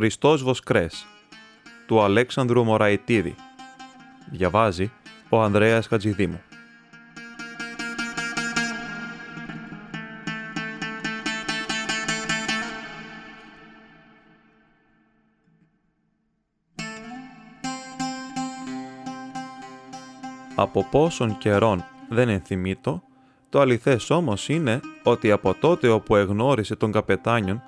Χριστός Βοσκρές του Αλέξανδρου Μωραϊτίδη. Διαβάζει ο Ανδρέας Χατζηδήμου. Από πόσων καιρών δεν ενθυμίτω, το αληθές όμως είναι ότι από τότε όπου εγνώρισε τον καπετάνιον,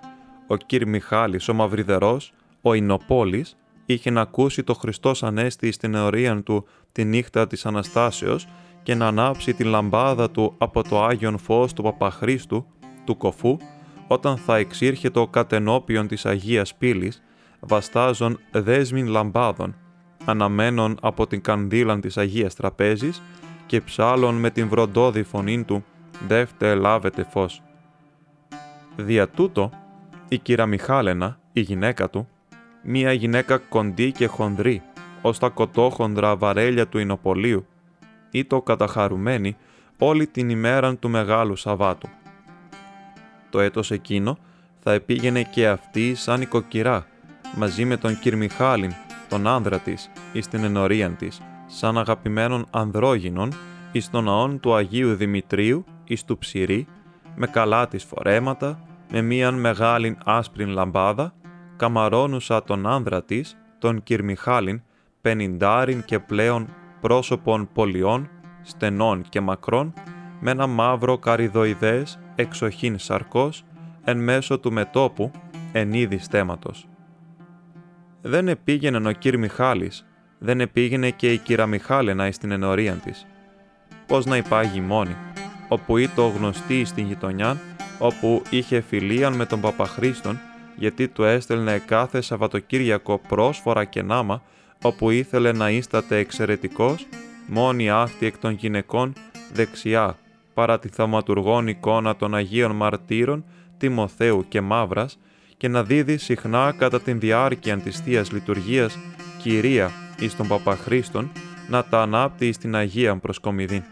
ο κύρ Μιχάλης ο Μαυριδερός, ο Ινοπόλης, είχε να ακούσει το Χριστός Ανέστη στην εωρία του τη νύχτα της Αναστάσεως και να ανάψει τη λαμπάδα του από το Άγιον Φως του Παπαχρίστου, του Κοφού, όταν θα εξήρχε το κατενόπιον της Αγίας Πύλης, βαστάζον δέσμην λαμπάδων, αναμένων από την κανδύλαν της Αγίας Τραπέζης και ψάλων με την βροντόδη φωνή του «Δεύτε λάβετε φως». Δια τούτο, η κύρα Μιχάλενα, η γυναίκα του, μία γυναίκα κοντή και χονδρή, ως τα κοτόχονδρα βαρέλια του Ινοπολίου, ή το καταχαρουμένη όλη την ημέραν του Μεγάλου Σαββάτου. Το έτος εκείνο θα επήγαινε και αυτή σαν οικοκυρά, μαζί με τον κύρ Μιχάλην, τον άνδρα της, εις την ενωρίαν της, σαν αγαπημένων ανδρόγυνων, εις τον ναόν του Αγίου Δημητρίου, εις του ψηρή, με καλά της φορέματα, με μίαν μεγάλην άσπρην λαμπάδα, καμαρώνουσα τον άνδρα της, τον Κυρμιχάλιν, πενιντάριν και πλέον πρόσωπων πολιών, στενών και μακρών, με ένα μαύρο καριδοειδές εξοχήν σαρκός, εν μέσω του μετόπου, εν είδη στέματος. Δεν επήγαινε ο κύρ Μιχάλης, δεν επήγαινε και η κύρα Μιχάλενα εις την ενορία της. Πώς να υπάγει μόνη, όπου ήτο γνωστή στην γειτονιά, όπου είχε φιλίαν με τον Παπαχρίστον γιατί του έστελνε κάθε Σαββατοκύριακο πρόσφορα και νάμα, όπου ήθελε να ίσταται εξαιρετικός, μόνη αυτή εκ των γυναικών δεξιά, παρά τη θαυματουργών εικόνα των Αγίων Μαρτύρων, Τιμοθέου και Μαύρας, και να δίδει συχνά κατά την διάρκεια της Θείας Λειτουργίας κυρία εις τον Παπαχρίστον, να τα ανάπτει εις την Αγία προσκομιδή.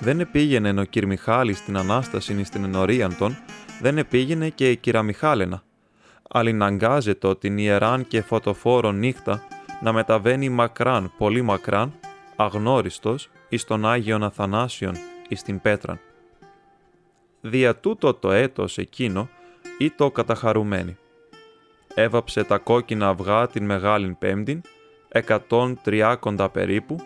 Δεν επήγαινε ο κυρ Μιχάλης στην Ανάσταση εις την ενωρίαν των, δεν επήγαινε και η κυρα Μιχάλενα. Αλληναγκάζεται την ιεράν και φωτοφόρο νύχτα να μεταβαίνει μακράν, πολύ μακράν, αγνώριστος εις τον Άγιον Αθανάσιον εις την Πέτραν. Δια τούτο το έτος εκείνο ή το καταχαρουμένη. Έβαψε τα κόκκινα αυγά την Μεγάλην Πέμπτην, εκατόν τριάκοντα περίπου,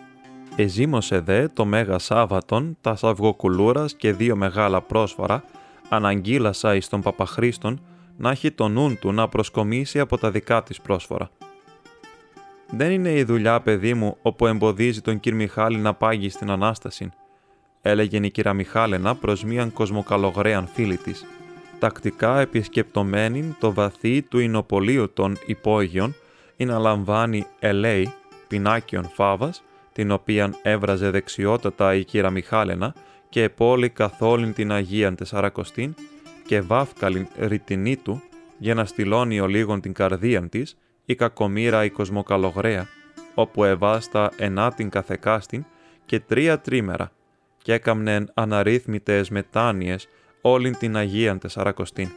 εζήμωσε δε το Μέγα Σάββατον τα αυγοκουλούρας και δύο μεγάλα πρόσφορα, αναγγείλασα εις τον Παπαχρίστον να έχει το νου του να προσκομίσει από τα δικά της πρόσφορα. Δεν είναι η δουλειά, παιδί μου, όπου εμποδίζει τον κύρ Μιχάλη να πάγει στην Ανάσταση, έλεγε η κύρα Μιχάλενα προς μίαν κοσμοκαλογραίαν φίλη της, τακτικά επισκεπτομένη το βαθύ του Ινοπολίου των υπόγειων ή να λαμβάνει ελέη πινάκιον φάβας, την οποίαν έβραζε δεξιότατα η κύρα Μιχάλενα και επόλη καθόλην την Αγίαν Τεσσαρακοστήν και βάφκαλην ρητινή του για να στυλώνει ο λίγον την καρδίαν της η κακομήρα η κοσμοκαλογραία, όπου εβάστα ενά την καθεκάστην και τρία τρίμερα και έκαμνεν αναρρύθμιτες μετάνοιες όλην την Αγίαν Τεσσαρακοστήν.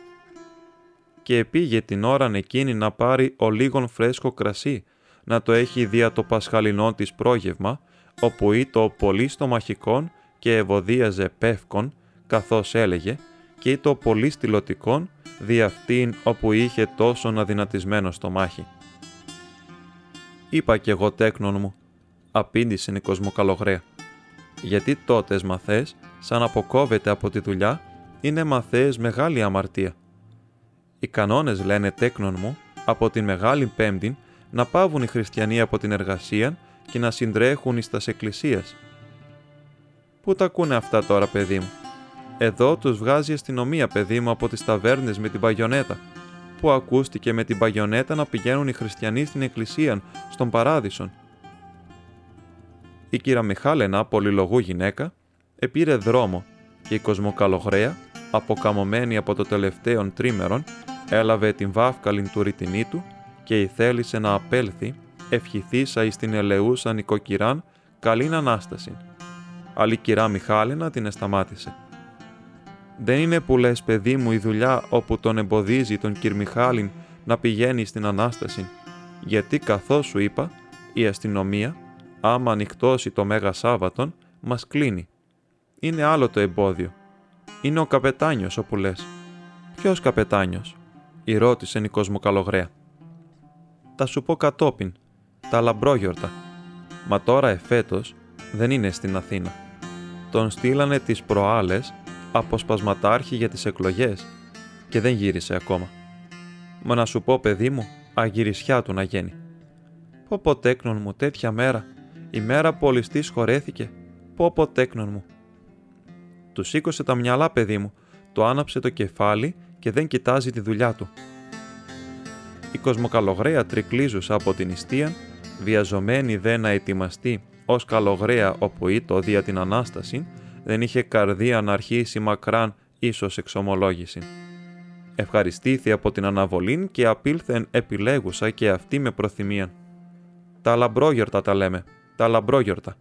Και επήγε την ώραν εκείνη να πάρει ο λίγον φρέσκο κρασί, να το έχει δια το πασχαλινό της πρόγευμα, όπου ή το πολύ στομαχικών και ευωδίαζε πεύκον, καθώς έλεγε, και το πολύ στυλωτικόν δι' αυτήν όπου είχε τόσο αδυνατισμένο στομάχι. Είπα κι εγώ τέκνον μου, απήντησε η κοσμοκαλογραία, γιατί τότες μαθές, σαν αποκόβεται από τη δουλειά, είναι μαθαίες μεγάλη αμαρτία. Οι κανόνες λένε τέκνον μου, από την Μεγάλη Πέμπτη, να πάβουν οι χριστιανοί από την εργασία και να συντρέχουν εις τας εκκλησίας, Πού τα ακούνε αυτά τώρα, παιδί μου; Εδώ τους βγάζει η αστυνομία, παιδί μου, από τις ταβέρνες με την παγιονέτα. Πού ακούστηκε με την παγιονέτα να πηγαίνουν οι χριστιανοί στην εκκλησία, στον παράδεισον; Η κύρα Μιχάλενα, πολυλογού γυναίκα, επήρε δρόμο και η κοσμοκαλογραία, αποκαμωμένη από το τελευταίο τρίμερον, έλαβε την βάφκαλιν του ρητινή του και η θέλησε να απέλθει, ευχηθήσα εις την ελεούσα νοικοκυράν καλήν Ανάσταση αλλά η κυρά Μιχάλινα την εσταμάτησε. «Δεν είναι που λες, παιδί μου, η δουλειά όπου τον εμποδίζει τον κυρ Μιχάλιν να πηγαίνει στην Ανάσταση, γιατί καθώς σου είπα, η αστυνομία, άμα ανοιχτώσει το Μέγα Σάββατον, μας κλείνει. Είναι άλλο το εμπόδιο. Είναι ο καπετάνιος, όπου λες. Ποιος καπετάνιος, η ρώτησε η Κοσμοκαλογραία. Τα σου πω κατόπιν, τα λαμπρόγιορτα. Μα τώρα εφέτος δεν είναι στην Αθήνα. Τον στείλανε τις προάλλες αποσπασματάρχη για τις εκλογές και δεν γύρισε ακόμα. Μα να σου πω παιδί μου, αγυρισιά του να γίνει. Πω πω τέκνον μου τέτοια μέρα, η μέρα που ο ληστής χωρέθηκε, πω πω τέκνον μου. Του σήκωσε τα μυαλά παιδί μου, το άναψε το κεφάλι και δεν κοιτάζει τη δουλειά του. Η κοσμοκαλογραία τρικλίζουσα από την ιστία, βιαζομένη δε να ετοιμαστεί ως καλογραία όπου ήτο δια την Ανάσταση, δεν είχε καρδία να αρχίσει μακράν ίσως εξομολόγηση. Ευχαριστήθη από την αναβολήν και απήλθεν επιλέγουσα και αυτή με προθυμία. Τα λαμπρόγιορτα τα λέμε, τα λαμπρόγιορτα.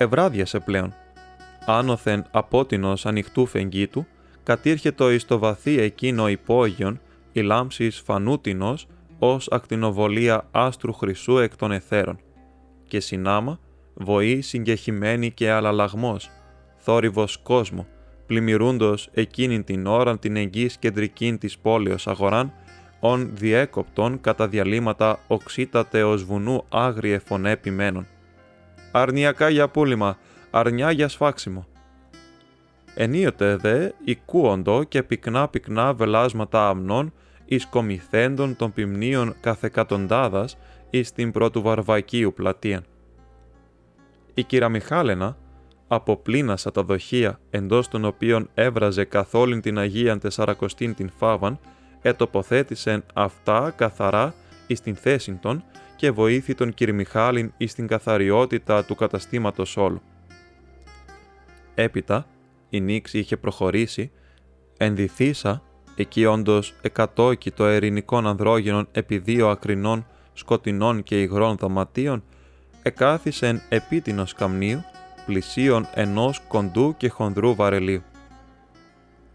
Ευράδιασε πλέον. Άνωθεν απότινος ανοιχτού φεγγίτου, κατήρχετο εις το βαθύ εκείνο υπόγειον, η λάμψης φανούτινος, ως ακτινοβολία άστρου χρυσού εκ των εθέρων. Και συνάμα, βοή συγκεχημένη και αλλαλαγμός, θόρυβος κόσμο, πλημμυρούντος εκείνην την ώρα την εγγύς κεντρικήν της πόλεως αγοράν, ον διέκοπτον κατά διαλύματα οξύτατε ως βουνού άγριε φωνέ επιμένων αρνιακά για πούλημα, αρνιά για σφάξιμο. Ενίοτε δε οικούοντο και πυκνά πυκνά βελάσματα αμνών εις κομιθέντων των πυμνίων καθεκατοντάδας εις την πρώτου βαρβακίου πλατεία. Η κυρα Μιχάλενα αποπλήνασα τα δοχεία εντός των οποίων έβραζε καθόλην την Αγίαν Τεσσαρακοστήν την Φάβαν, ετοποθέτησεν αυτά καθαρά εις την θέση των και βοήθη τον κ. Μιχάλην εις την καθαριότητα του καταστήματος όλου. Έπειτα, η νήξη είχε προχωρήσει, ενδυθήσα, εκεί όντως εκατόκητο ερηνικών ανδρόγενων επί δύο ακρινών, σκοτεινών και υγρών δωματίων, εκάθισεν επίτινος καμνίου, πλησίων ενός κοντού και χονδρού βαρελίου.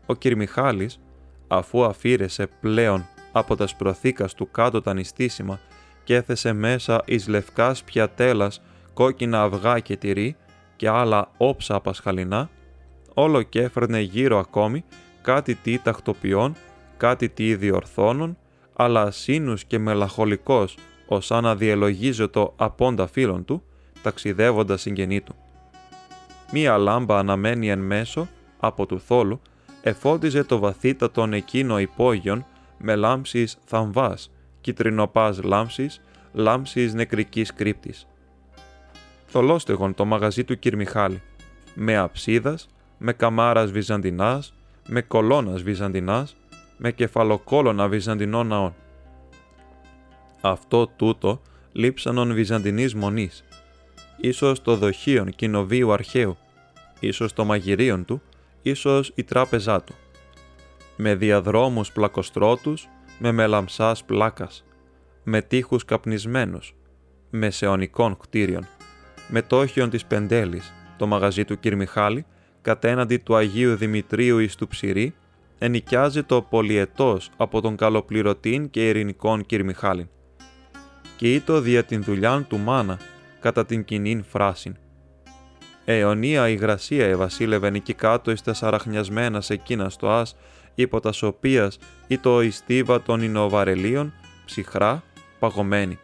Ο κ. Μιχάλης, αφού αφήρεσε πλέον από τας σπροθήκας του κάτω τα νηστίσιμα και έθεσε μέσα εις λευκάς πιατέλας κόκκινα αυγά και τυρί και άλλα όψα πασχαλινά, όλο και έφερνε γύρω ακόμη κάτι τι τακτοποιών, κάτι τι διορθώνων, αλλά ασύνους και μελαχολικός ως αν το απόντα φίλων του, ταξιδεύοντας συγγενή του. Μία λάμπα αναμένη εν μέσω, από του θόλου, εφώτιζε το βαθύτατον εκείνο υπόγειον με λάμψεις θαμβάς, κυτρινοπάς λάμψης, λάμψης νεκρικής κρύπτης. Θολόστεγον το μαγαζί του κ. Μιχάλη, με αψίδας, με καμάρας βυζαντινάς, με κολόνας βυζαντινάς, με κεφαλοκόλωνα βυζαντινών ναών. Αυτό τούτο λείψανον βυζαντινής μονής, ίσως το δοχείον κοινοβίου αρχαίου, ίσως το μαγειρίον του, ίσως η τράπεζά του. Με διαδρόμους πλακοστρώτους, με μελαμψάς πλάκας, με τείχους καπνισμένους, με σεωνικών κτίριων, με τόχιον της Πεντέλης, το μαγαζί του κ. Μιχάλη, κατέναντι του Αγίου Δημητρίου εις του Ψηρή, ενοικιάζει το πολιετός από τον καλοπληρωτήν και ειρηνικών κ. Μιχάλην. Και ήτο δια την δουλειάν του μάνα, κατά την κοινήν φράσιν. Αιωνία υγρασία ευασίλευεν εκεί κάτω εις τα σαραχνιασμένα σε εκείνα στο άς, υπό τα οποίας ή το ιστίβα των Ινοβαρελίων, ψυχρά, παγωμένη.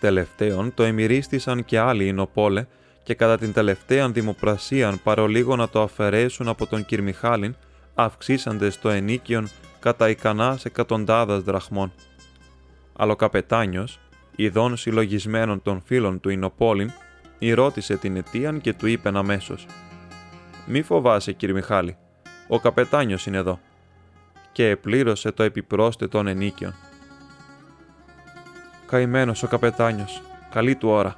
Τελευταίον το εμυρίστησαν και άλλοι Ινοπόλε και κατά την τελευταία δημοπρασίαν παρολίγο να το αφαιρέσουν από τον Κυρμιχάλιν, αυξήσαντε το ενίκιον κατά ικανά εκατοντάδας δραχμών. Αλλά ο καπετάνιος, ειδών συλλογισμένων των φίλων του Ινοπόλην, ρώτησε την αιτίαν και του είπε αμέσως. «Μη φοβάσαι, κύριε Μιχάλη, ο καπετάνιος είναι εδώ» και επλήρωσε το επιπρόσθετον ενίκιον. Καημένος ο καπετάνιος, Καλή του ώρα.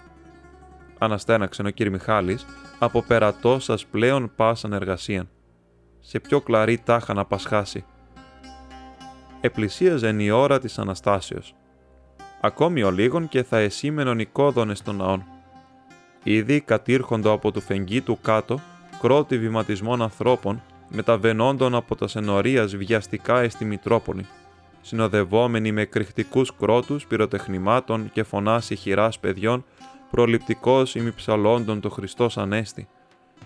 Αναστέναξε ο κ. Μιχάλης, από περατό σας πλέον πάσαν εργασίαν. Σε πιο κλαρή τάχα να πασχάσει. Επλησίαζε η ώρα της Αναστάσεως. Ακόμη ο λίγον και θα εσήμενον οι κόδωνες των ναών. Ήδη κατήρχοντο από του φεγγί του κάτω, κρότη βηματισμών ανθρώπων, μεταβενόντων από τα σενορίας βιαστικά εις τη Μητρόπολη, συνοδευόμενοι με κρυχτικούς κρότους, πυροτεχνημάτων και φωνάς ηχηράς παιδιών, προληπτικός ημιψαλόντων το Χριστός Ανέστη,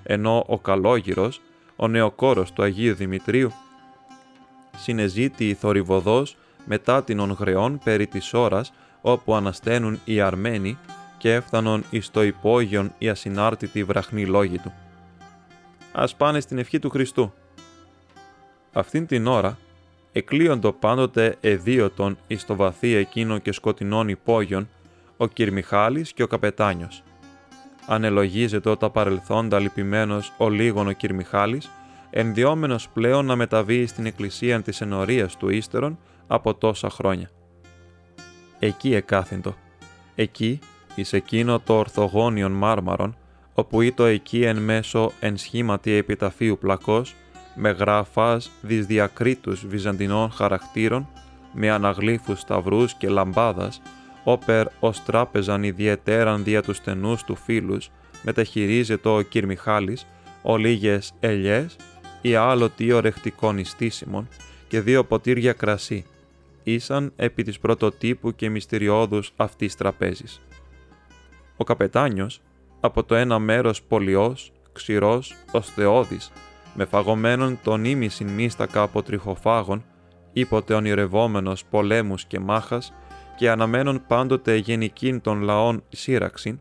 ενώ ο Καλόγυρος, ο νεοκόρος του Αγίου Δημητρίου, συνεζήτη θορυβοδός μετά την ονγρεών περί της ώρας όπου ανασταίνουν οι Αρμένοι και έφτανον εις το υπόγειον οι ασυνάρτητοι βραχνοί λόγοι του. Ας πάνε στην ευχή του Χριστού. Αυτήν την ώρα εκλείοντο πάντοτε εδίωτον εις το βαθύ εκείνο και σκοτεινών υπόγειον ο Κυρμιχάλης και ο Καπετάνιος. Ανελογίζεται τα παρελθόντα λυπημένος ο λίγον ο Κυρμιχάλης, ενδιόμενος πλέον να μεταβεί στην εκκλησία της ενορίας του ύστερον από τόσα χρόνια. Εκεί εκάθυντο. Εκεί, εις εκείνο το ορθογόνιον μάρμαρον, όπου ήτο εκεί εν μέσω εν σχήματι επιταφείου πλακός, με γράφας δυσδιακρίτους βυζαντινών χαρακτήρων, με αναγλύφους σταυρούς και λαμπάδας, όπερ ως τράπεζαν ιδιαιτέραν δια τους στενούς του φίλους, μεταχειρίζεται ο κ. Μιχάλης, ο λίγες ελιές ή άλλο τι ορεχτικών ιστήσιμων και δύο ποτήρια κρασί, ήσαν επί της πρωτοτύπου και μυστηριώδους αυτής τραπέζης. Ο καπετάνιος, από το ένα μέρος πολιός, ξηρός, ως θεώδης, με φαγωμένον τον ήμισιν μίστακα από τριχοφάγων, íποτε ονειρευόμενος πολέμους και μάχας και αναμένων πάντοτε γενικήν των λαών σύραξην,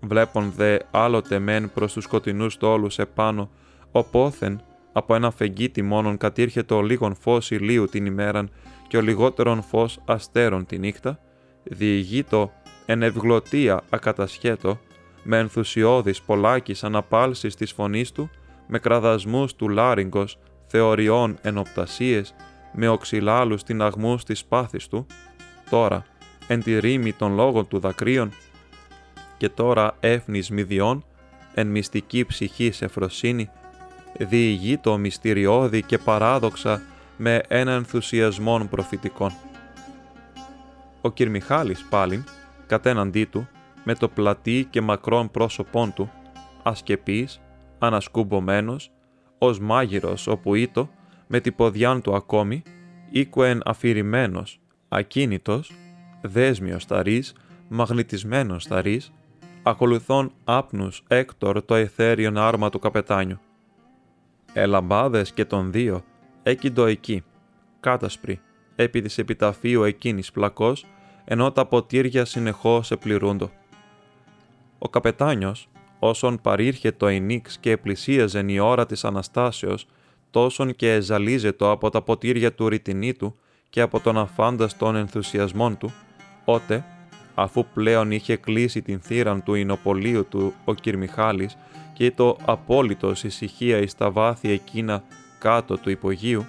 βλέπον δε άλλοτε μεν προς τους σκοτεινούς τόλους επάνω, οπόθεν από ένα φεγγίτι μόνον κατήρχε το λίγον φως ηλίου την ημέραν και ο λιγότερον φως αστέρων τη νύχτα, διηγείτο εν ευγλωτία ακατασχέτο, με ενθουσιώδης πολλάκης αναπάλσης της φωνής του, με κραδασμούς του λάριγκος, θεωριών ενοπτασίες, με οξυλάλους την αγμούς της πάθης του, τώρα εν τη ρήμη των λόγων του δακρύων και τώρα έφνης μηδιών, εν μυστική ψυχή σε φροσύνη, διηγεί το μυστηριώδη και παράδοξα με ένα ενθουσιασμόν προφητικών. Ο κ. Μιχάλης πάλιν, κατέναντί του, με το πλατή και μακρόν πρόσωπόν του, ασκεπής, ανασκούμπομένος, ως μάγειρος όπου ήτο, με την ποδιάν του ακόμη, οίκουεν αφηρημένος, ακίνητος, δέσμιος σταρής, μαγνητισμένος σταρής, ακολουθών άπνους έκτορ το εθέριον άρμα του καπετάνιου. Ελαμπάδες και των δύο έκυντο εκεί, κάτασπρη, επί της επιταφείου εκείνης πλακός, ενώ τα ποτήρια συνεχώς επληρούντο. Ο καπετάνιος, όσον παρήρχε το ενίξ και επλησίαζεν η ώρα της Αναστάσεως, τόσον και εζαλίζετο από τα ποτήρια του ρητινίτου και από τον αφάνταστον ενθουσιασμών του, ότε, αφού πλέον είχε κλείσει την θύραν του Ινοπολίου του ο Κυρμιχάλης και το απόλυτος ησυχία εις τα βάθη εκείνα κάτω του υπογείου,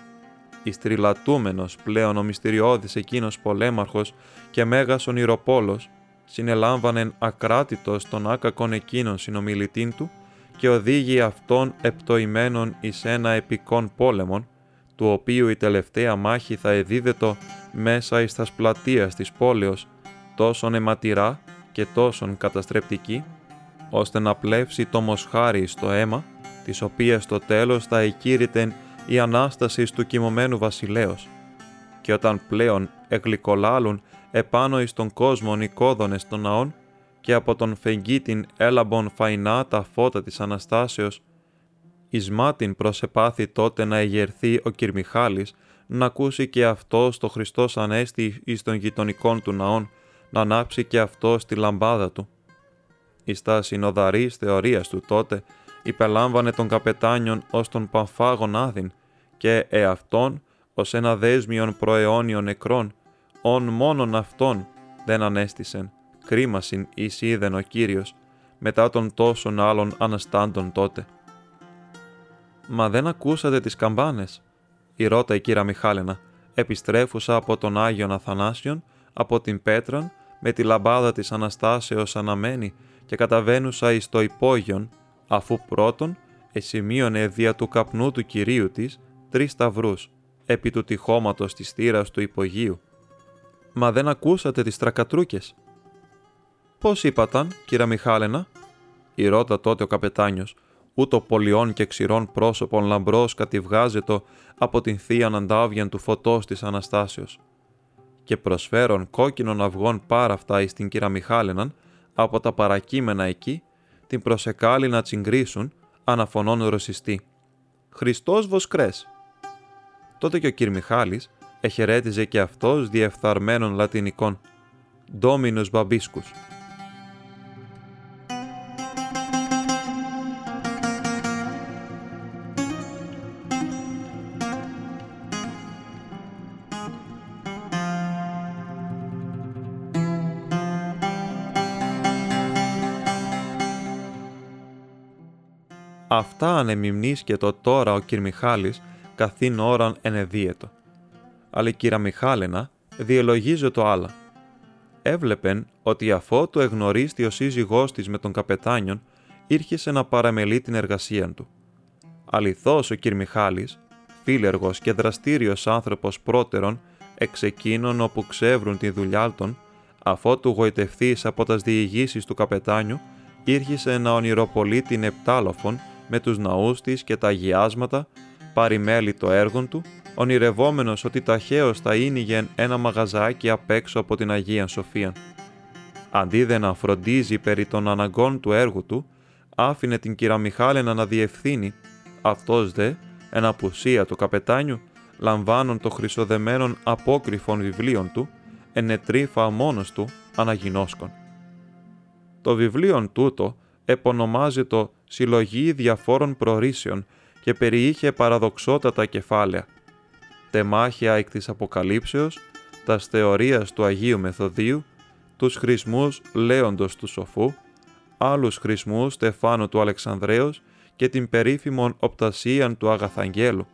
ιστριλατούμενος πλέον ο μυστηριώδης εκείνος πολέμαρχος και μέγας ονειροπόλος, συνελάμβανεν ακράτητος τον άκακον εκείνον συνομιλητήν του και οδήγει αυτόν επτοημένον εις ένα επικών πόλεμον, του οποίου η τελευταία μάχη θα εδίδετο μέσα εις τας πλατείας της πόλεως, τόσον αιματηρά και τόσον καταστρεπτική, ώστε να πλεύσει το μοσχάρι στο αίμα, της οποίας στο τέλος θα εκήρυτεν η Ανάστασης του κοιμωμένου βασιλέως. Και όταν πλέον εγλυκολάλουν επάνω εις τον κόσμον οι κόδωνες των ναών και από τον φεγγίτην έλαμπον φαϊνά τα φώτα της Αναστάσεως, εις μάτιν προσεπάθη τότε να εγερθεί ο Κυρμιχάλης, να ακούσει και αυτός το Χριστός Ανέστη εις των γειτονικών του ναών, να ανάψει και αυτό στη λαμπάδα του. Εις τα συνοδαρής θεωρίας του τότε, υπελάμβανε τον καπετάνιον ως τον Παμφάγον Άδην και εαυτόν ως ένα δέσμιον προαιώνιον νεκρών, ον μόνον αυτόν δεν ανέστησεν, κρίμασιν εις είδεν ο Κύριος, μετά των τόσων άλλων αναστάντων τότε. «Μα δεν ακούσατε τις καμπάνες» η ρώτα η κύρα Μιχάλαινα, επιστρέφουσα από τον Άγιον Αθανάσιον, από την Πέτραν, με τη λαμπάδα της Αναστάσεως αναμένη και καταβαίνουσα εις το υπόγειον, αφού πρώτον εσημείωνε δια του καπνού του Κυρίου της τρεις σταυρούς, επί του τυχώματος της θύρας του υπογείου. «Μα δεν ακούσατε τις τρακατρούκες» Πώς είπαταν, κύρα Μιχάλενα, η ρώτα τότε ο καπετάνιος, ούτω πολιών και ξηρών πρόσωπον λαμπρός κατηβγάζετο από την θεία αντάβιαν του φωτός της Αναστάσεως. Και προσφέρον κόκκινων αυγών πάρα αυτά εις την κύρα Μιχάλεναν, από τα παρακείμενα εκεί, την προσεκάλει να τσιγκρίσουν, αναφωνών ρωσιστή. Χριστός βοσκρές. Τότε και ο κύρ Μιχάλης εχαιρέτιζε και αυτός διεφθαρμένων λατινικών. Ντόμινος Μπαμπίσκους. Αυτά και το τώρα ο κυρ Μιχάλης καθήν ώραν ενεδίαιτο. Αλλά η κύρα Μιχάλενα διελογίζει το άλλα. Έβλεπεν ότι αφού του εγνωρίστη ο σύζυγός της με τον καπετάνιον, ήρχισε να παραμελεί την εργασία του. Αληθώς ο κυρ Μιχάλης, φίλεργος και δραστήριος άνθρωπος πρώτερον, εξ εκείνων όπου ξεύρουν τη δουλειά των, αφού του γοητευθείς από τας διηγήσεις του καπετάνιου, ήρχισε να ονειροπολεί την επτάλοφον με τους ναούς της και τα αγιάσματα, πάρει μέλη το έργο του, ονειρευόμενος ότι ταχαίως θα ίνιγεν ένα μαγαζάκι απ' έξω από την Αγία Σοφία. Αντί δε να φροντίζει περί των αναγκών του έργου του, άφηνε την κυρα Μιχάλενα να διευθύνει, αυτός δε, εν απουσία του καπετάνιου, λαμβάνων το χρυσοδεμένων απόκριφων βιβλίων του, ενετρίφα μόνος του αναγινώσκον. Το βιβλίον τούτο επωνομάζεται συλλογή διαφόρων προρήσεων και περιείχε παραδοξότατα κεφάλαια. Τεμάχια εκ της Αποκαλύψεως, τα θεωρίας του Αγίου Μεθοδίου, τους χρησμούς Λέοντος του Σοφού, άλλους χρησμούς Στεφάνου του Αλεξανδρέως και την περίφημον οπτασίαν του Αγαθαγγέλου.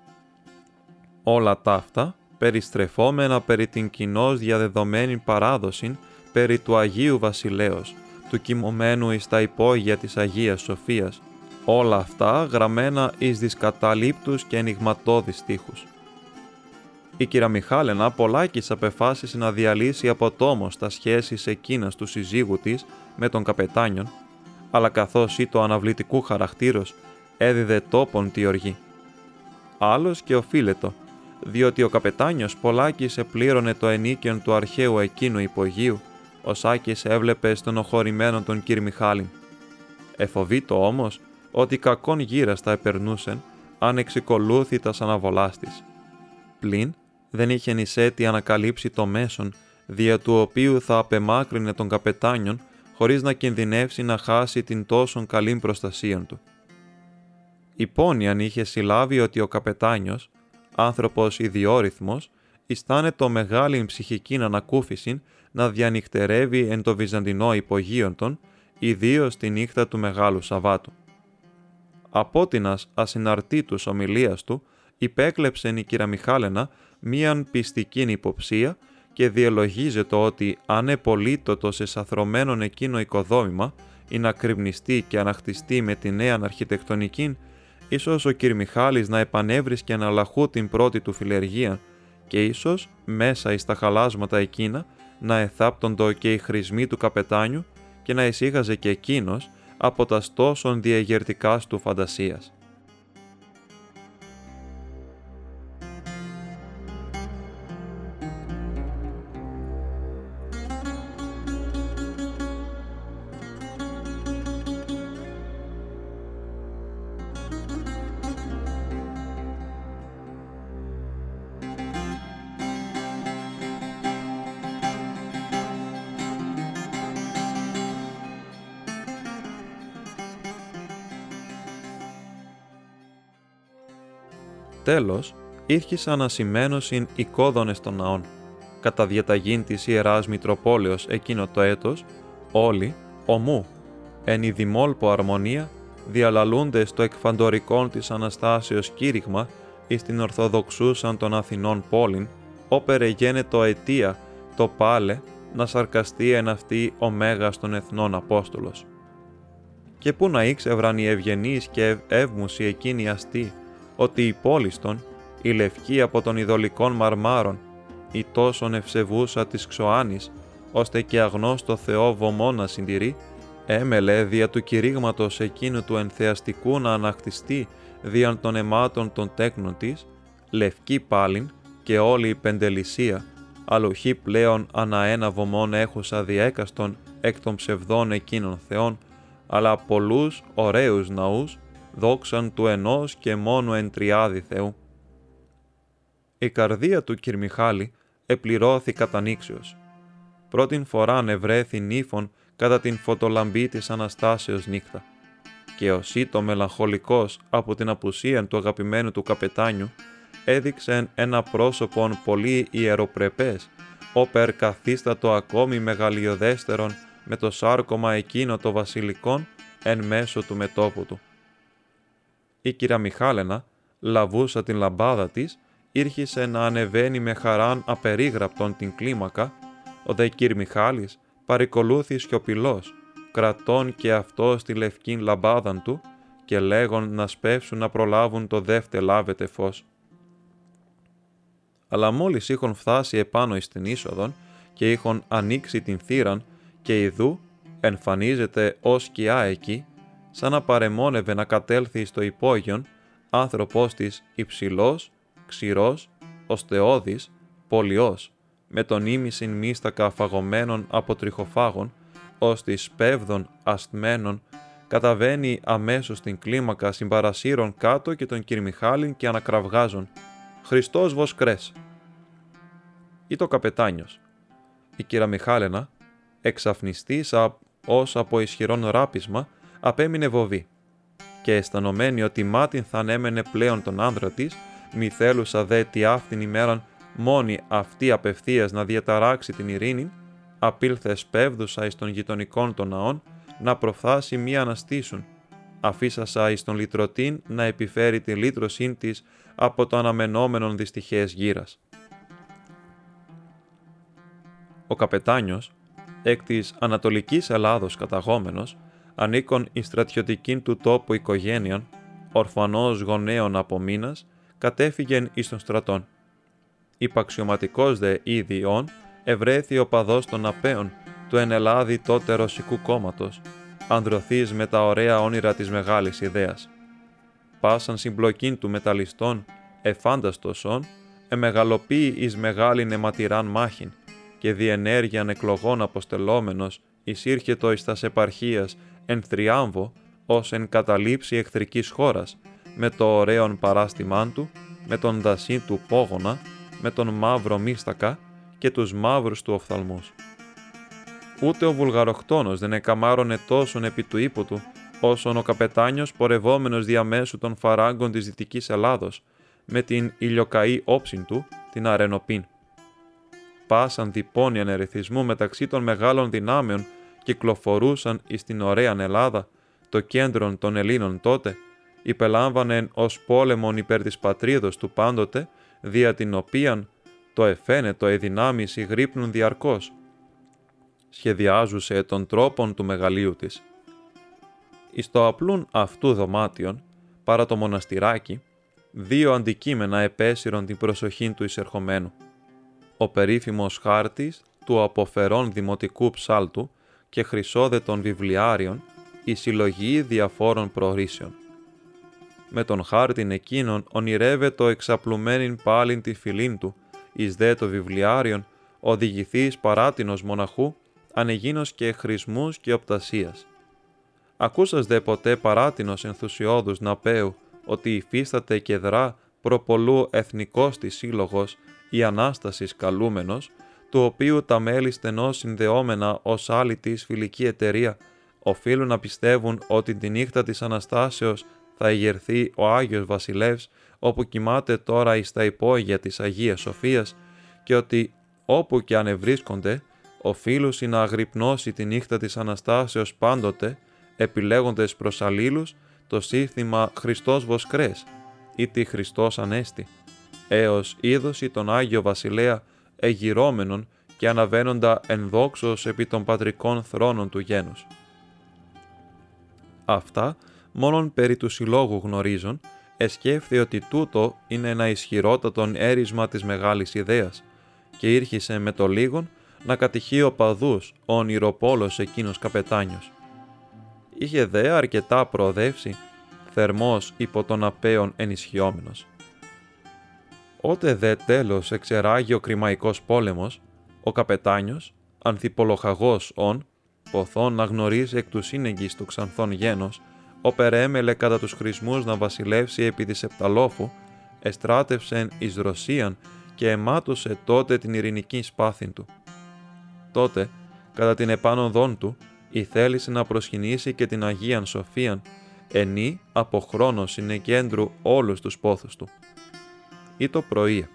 Όλα ταύτα περιστρεφόμενα περί την κοινώς διαδεδομένη παράδοση περί του Αγίου Βασιλέως, του κοιμωμένου εις τα υπόγεια της Αγίας Σοφίας, όλα αυτά γραμμένα εις δυσκαταλείπτους και ενηγματώδεις στίχους. Η κυρα Μιχάλενα πολλάκις απεφάσισε να διαλύσει από τόμος τα σχέσεις εκείνας του συζύγου της με τον καπετάνιον, αλλά καθώς ή το αναβλητικού χαρακτήρος έδιδε τόπον τη οργή. Άλλος και οφείλετο, διότι ο καπετάνιος πολλάκις επλήρωνε το ενίκαιον του αρχαίου εκείνου υπογείου, ο Σάκης έβλεπε στον οχωρημένο τον κύρ Μιχάλη. Εφοβήτω όμως ότι κακόν γύρα τα επερνούσεν αν εξικολούθη τα αναβολάς της. Πλην δεν είχε νησέτη ανακαλύψει το μέσον δια του οποίου θα απεμάκρυνε τον καπετάνιον χωρίς να κινδυνεύσει να χάσει την τόσον καλή προστασία του. Η αν είχε συλλάβει ότι ο καπετάνιος, άνθρωπος ιδιόρυθμος, ιστάνε το μεγάλη ψυχική ανακούφιση να διανυχτερεύει εν το βυζαντινό υπογείον των, ιδίως τη νύχτα του Μεγάλου Σαββάτου. Απότινας ασυναρτήτους ομιλίας του, υπέκλεψε η κυρα Μιχάλενα μίαν πιστική υποψία και διελογίζεται ότι αν επολύτωτος σε σαθρωμένον εκείνο οικοδόμημα ή να κρυμνιστεί και αναχτιστεί με τη νέα αρχιτεκτονική, ίσως ο κ. Μιχάλης να επανέβρισκε αναλαχού την πρώτη του φιλεργία και ίσως μέσα εις τα χαλάσματα εκείνα να εθάπτοντο και οι χρησμοί του καπετάνιου και να εισήγαζε και εκείνος από τας στόσον διαγερτικάς του φαντασίας. Τέλος, ήρχισαν ασημένωσιν οικόδονες των ναών. Κατά διαταγήν της Ιεράς Μητροπόλεως εκείνο το έτος, όλοι, ομού, εν η αρμονία, διαλαλούνται στο εκφαντορικόν της Αναστάσεως κήρυγμα εις την Ορθοδοξούσαν των Αθηνών πόλην, όπερε γένετο αιτία, το πάλε, να σαρκαστεί εν αυτή ο Μέγας των Εθνών Απόστολος. Και πού να ήξευραν οι ευγενείς και εύμουσοι εκείνοι αστεί, ότι η πόλιστον, η λευκή από των ειδωλικών μαρμάρων, η τόσον ευσεβούσα της ξωάνης, ώστε και αγνώστο Θεό βωμόνα συντηρεί, έμελε δια του κηρύγματος εκείνου του ενθεαστικού να ανακτιστεί δια των αιμάτων των τέκνων της, λευκή πάλιν και όλη η πεντελησία, αλοχή πλέον ανά ένα βωμόν έχουσα διέκαστον εκ των ψευδών εκείνων θεών, αλλά πολλούς ωραίους ναούς, δόξαν του ενός και μόνο εν τριάδι Θεού. Η καρδία του Κυρμιχάλη επληρώθη κατανήξεως. Πρώτην φορά νευρέθη νύφων κατά την φωτολαμπή της Αναστάσεως νύχτα. Και ο Σίτο μελαγχολικός από την απουσία του αγαπημένου του καπετάνιου έδειξε ένα πρόσωπον πολύ ιεροπρεπές, όπερ καθίστατο ακόμη μεγαλειοδέστερον με το σάρκωμα εκείνο το βασιλικών εν μέσω του μετόπου του. Η κυρία Μιχάλενα, λαβούσα την λαμπάδα της, ήρχισε να ανεβαίνει με χαράν απερίγραπτον την κλίμακα, ο δε κύρ Μιχάλης παρικολούθη σιωπηλός, κρατών και αυτός στη λευκή λαμπάδαν του και λέγον να σπεύσουν να προλάβουν το δεύτε λάβετε φως. Αλλά μόλις είχον φτάσει επάνω εις την είσοδον και είχον ανοίξει την θύραν και ιδού εμφανίζεται ως σκιά εκεί, σαν να παρεμόνευε να κατέλθει στο υπόγειον, άνθρωπος της υψηλός, ξηρός, οστεώδης, πολιός, με τον ήμισιν μίστακα φαγωμένων από τριχοφάγων, ως της πέβδων ασθμένων, καταβαίνει αμέσως στην κλίμακα συμπαρασύρων κάτω και τον κυρμιχάλιν και ανακραυγάζουν «Χριστός Βοσκρές» ή το καπετάνιος. Η κυρα Μιχάλενα, εξαφνιστής ως από ισχυρόν ράπισμα, απέμεινε βοβή και αισθανωμένη ότι μάτιν θα ανέμενε πλέον τον άνδρα της, μη θέλουσα δε τι αυτήν ημέραν μόνη αυτή απευθείας να διαταράξει την ειρήνη, απήλθε σπέβδουσα εις των γειτονικών των ναών να προφθάσει μη αναστήσουν, αφήσασα εις τον λυτρωτήν να επιφέρει τη λύτρωσή της από το αναμενόμενον δυστυχές γύρας. Ο καπετάνιος, εκ της Ανατολικής Ελλάδος καταγόμενος, ανήκον η στρατιωτική του τόπου οικογένειαν, ορφανός γονέων από μήνας, κατέφυγεν εις των στρατών. Υπαξιωματικός δε ιδιών, ευρέθη ο παδός των απέων του εν Ελλάδη τότε ρωσικού κόμματος, ανδρωθείς με τα ωραία όνειρα της μεγάλης ιδέας. Πάσαν συμπλοκήν του μεταλλιστών, εφάνταστος όν, εμεγαλοποιεί εις μεγάλη νεματηράν μάχην, και διενέργειαν εκλογών αποστελόμενος, εισήρχετο εις τας επαρχίας εν θριάμβο, ως εν καταλήψη εχθρικής χώρας, με το ωραίον παράστημάν του, με τον δασί του πόγονα, με τον μαύρο μίστακα και τους μαύρους του οφθαλμούς. Ούτε ο βουλγαροκτόνος δεν εκαμάρωνε τόσον επί του ύπου του, όσον ο καπετάνιος πορευόμενος διαμέσου των φαράγκων της Δυτικής Ελλάδος, με την ηλιοκαή όψη του, την αρενοπίν. Πάσαν διπώνιαν ερεθισμού μεταξύ των μεγάλων δυνάμεων κυκλοφορούσαν εις την ωραίαν Ελλάδα, το κέντρο των Ελλήνων τότε, υπελάμβανεν ως πόλεμον υπέρ της πατρίδος του πάντοτε, δια την οποίαν το εφαίνετο εδυνάμεις γρύπνουν διαρκώς. Σχεδιάζουσε των τρόπων του μεγαλείου της. Εις το απλούν αυτού δωμάτιον, παρά το μοναστηράκι, δύο αντικείμενα επέσυρον την προσοχή του εισερχομένου. Ο περίφημος χάρτης του αποφερών δημοτικού ψάλτου και χρυσόδετων βιβλιάριων, η συλλογή διαφόρων προορίσεων με τον χάρτην εκείνον ονειρεύεται ο εξαπλουμένην πάλιν τη φυλήν του, εις δε το βιβλιάριον, οδηγηθείς παράτινος μοναχού, ανεγίνος και χρησμούς και οπτασίας. Ακούσας δε ποτέ παράτινος ενθουσιώδους ναπέου, ότι υφίσταται και δρά προπολού εθνικός της σύλλογος ή Ανάστασης καλούμενος, του οποίου τα μέλη στενώς συνδεόμενα ως άλλη της φιλική εταιρεία οφείλουν να πιστεύουν ότι τη νύχτα της Αναστάσεως θα ηγερθεί ο Άγιος Βασιλεύς όπου κοιμάται τώρα εις τα υπόγεια της Αγίας Σοφίας και ότι όπου και αν ευρίσκονται, οφείλουν να αγρυπνώσει τη νύχτα της Αναστάσεως πάντοτε, επιλέγοντες προς αλλήλους το σύνθημα «Χριστός Βοσκρές» ή τη «Χριστός Ανέστη», έως είδωση τον Άγιο Βασιλέα εγυρώμενον και αναβαίνοντα ενδόξως επί των πατρικών θρόνων του γένους. Αυτά μόνον περί του συλλόγου γνωρίζουν, εσκέφθη ότι τούτο είναι ένα ισχυρότατον έρισμα της μεγάλης ιδέας και ήρχισε με το λίγον να κατηχεί ο παδούς ο ονειροπόλος εκείνος καπετάνιος. Είχε δε αρκετά προοδεύσει, θερμός υπό τον απέον ενισχυόμενος. Ότε δε τέλος εξεράγει ο κρημαϊκός πόλεμος, ο καπετάνιος, ανθιπολοχαγός ον, ποθόν να γνωρίζει εκ του σύνεγγυς του ξανθών γένος, περέμελε κατά τους χρησμούς να βασιλεύσει επί της Επταλόφου, εστράτευσεν εις Ρωσίαν και εμάτωσε τότε την ειρηνική σπάθην του. Τότε, κατά την επάνωδόν του, η θέληση να προσκυνήσει και την Αγίαν Σοφίαν, ενή από χρόνο συνεκέντρου όλους τους πόθους του. Ή το πρωί,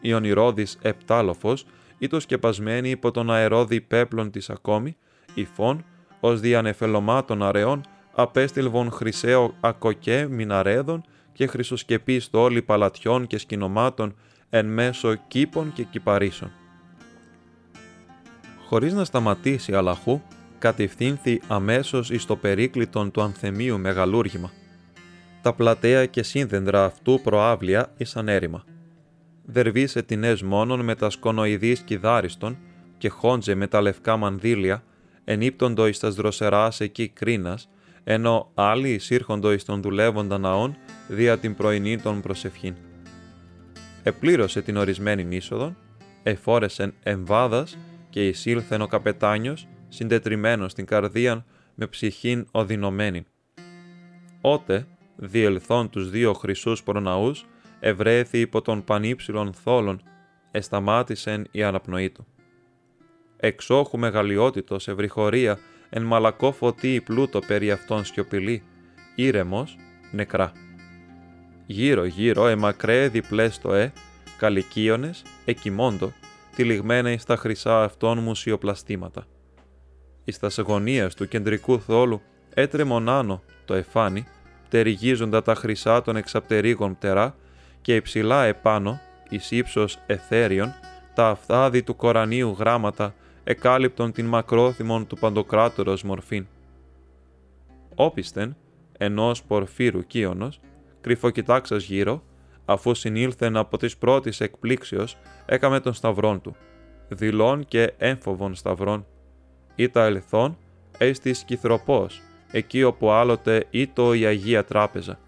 η ονειρώδης επτάλοφος, ή το σκεπασμένη υπό τον αερόδι πέπλων της ακόμη, υφών, ως διανεφελωμάτων αραιών, απέστειλβον χρυσαίο ακοκέ μιναρέδων και χρυσοσκεπή στόλοι παλατιών και σκηνομάτων εν μέσω κήπων και κυπαρίσων. Χωρίς να σταματήσει αλαχού, κατευθύνθη αμέσως εις το περίκλητον του ανθεμίου μεγαλούργημα. Τα πλατεία και σύνδεντρα αυτού προάβλια ήσαν έρημα. Δερβίσε τεινές μόνον με τα σκονοειδείς κιδάριστον και χόντζε με τα λευκά μανδύλια, ενύπτοντο εις τας δροσεράς εκεί κρίνας, ενώ άλλοι εισήρχοντο εις των δουλεύοντα ναών δια την πρωινή των προσευχήν. Επλήρωσε την ορισμένη είσοδον, εφόρεσεν εμβάδας και εισήλθεν ο καπετάνιος συντετριμένος στην καρδίαν με ψυχήν οδυνωμένη. Ότε, διελθών τους δύο χρυσούς προναούς, ευρέθη υπό των πανύψηλων θόλων, εσταμάτησεν η αναπνοή του. Εξόχου μεγαλειότητος ευρυχωρία εν μαλακό φωτί πλούτο περί αυτών σιωπηλή, ήρεμος, νεκρά. Γύρω γύρω εμακρέ διπλές το ε, καλικίονες, εκοιμώντο, τυλιγμένα εις τα χρυσά αυτών μουσιοπλαστήματα. Εις τας γωνίας του κεντρικού θόλου έτρεμον άνω το εφάνι, πτεριγίζοντα τα χρυσά των εξαπτερίγων πτερά και υψηλά επάνω, εις ύψος εθέριον, τα αυθάδη του κορανίου γράμματα εκάλυπτον την μακρόθυμον του παντοκράτορος μορφήν. Όπισθεν, ενός πορφύρου κύονος, κρυφοκοιτάξας γύρω, αφού συνήλθεν από της πρώτης εκπλήξεως, έκαμε τον σταυρόν του, δηλών και έμφοβων σταυρών, ή τα ελθόν, έστι σκυθροπός, εκεί όπου άλλοτε ήτο η Αγία Τράπεζα.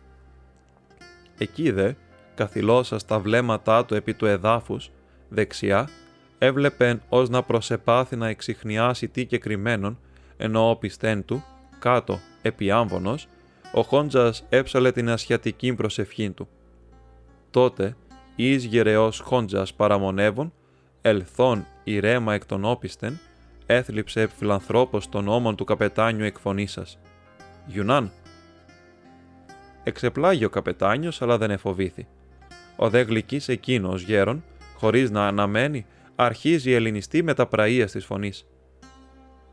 Εκεί δε, καθυλώσα στα βλέμματά του επί του εδάφους, δεξιά, έβλεπεν ως να προσεπάθει να εξηχνιάσει τι και κρυμμένον, ενώ όπισθέν του, κάτω, επί άμβονος, ο Χόντζας έψαλε την ασιατική προσευχή του. Τότε, εις γηραιός Χόντζας παραμονεύων, ελθών ηρέμα εκ των όπισθεν, έθλιψε φιλανθρώπως τον ώμον του καπετάνιου εκφωνήσας. «Γιουνάν». Εξεπλάγη ο καπετάνιος, αλλά δεν εφοβήθη. Ο δε γλυκύς εκείνος γέρων, χωρίς να αναμένει, αρχίζει η ελληνιστή με τα πραΐας της φωνής.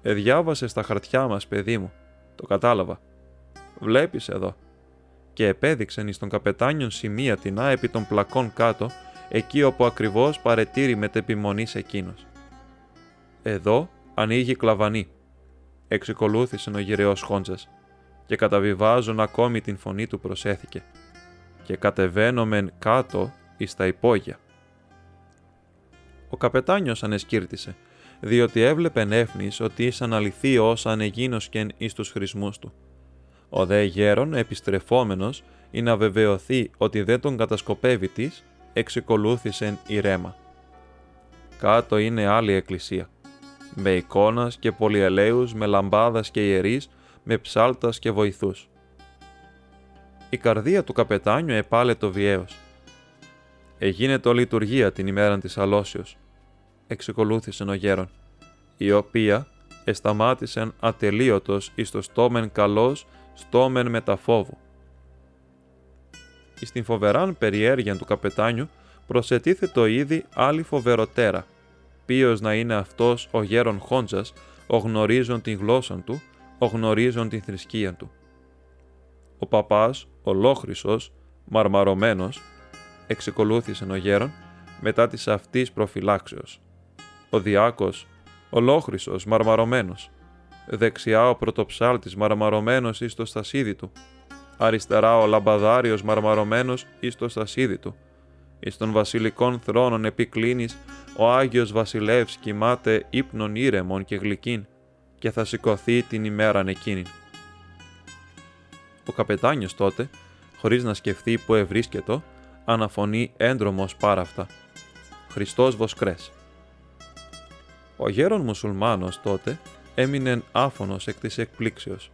«Εδιάβασε στα χαρτιά μας, παιδί μου. Το κατάλαβα. Βλέπεις εδώ». Και επέδειξεν εις τον καπετάνιον σημεία την επί των πλακών κάτω, εκεί όπου ακριβώς παρετήρη μετεπιμονής εκείνος. Εδώ ανοίγει κλαβανή. Εξεκολούθησε ο γυραιός Χόντζας και καταβιβάζον ακόμη την φωνή του προσέθηκε και κατεβαίνομεν κάτω εις τα υπόγεια. Ο καπετάνιος ανεσκύρτησε, διότι έβλεπε νέφνης ότι ήσαν αληθή όσα ανεγίνωσκεν εις τους χρησμούς του. Ο δε γέρον επιστρεφόμενος ή να βεβαιωθεί ότι δεν τον κατασκοπεύει της, εξεκολούθησεν ηρέμα. Κάτω είναι άλλη εκκλησία, με εικόνας και πολυελαίους, με λαμπάδας και ιερείς, με ψάλτας και βοηθούς. Η καρδία του καπετάνιου επάλε το βιαίος. Εγίνετο λειτουργία την ημέρα της αλώσεως εξεκολούθησε ο γέρον, η οποία εσταμάτησεν ατελείωτος εις το στόμεν καλός, στόμεν μεταφόβου. Εις την φοβεράν περιέργεια του καπετάνιου το ήδη άλλη φοβεροτέρα, ποιος να είναι αυτός ο γέρον Χόντζας, ο γνωρίζον την γλώσσα του, ο γνωρίζον την θρησκεία του. Ο παπάς, ολόχρυσος, μαρμαρωμένος, εξεκολούθησε ο γέρον μετά της αυτής προφυλάξεως ο διάκος, ολόχρυσος, μαρμαρωμένος. Δεξιά ο πρωτοψάλτης μαρμαρωμένος εις το στασίδι του. Αριστερά ο λαμπαδάριος μαρμαρωμένος εις το στασίδι του. Εις των βασιλικών θρόνων επικλίνης ο Άγιος Βασιλεύς κοιμάται ύπνον ήρεμον και γλυκήν και θα σηκωθεί την ημέραν εκείνη. Ο καπετάνιος τότε, χωρίς να σκεφτεί που ευρίσκετο, αναφωνεί έντρομος πάρα αυτά. Χριστός Βοσκρές. Ο γέρον μουσουλμάνος τότε έμεινε άφωνος εκ της εκπλήξεως.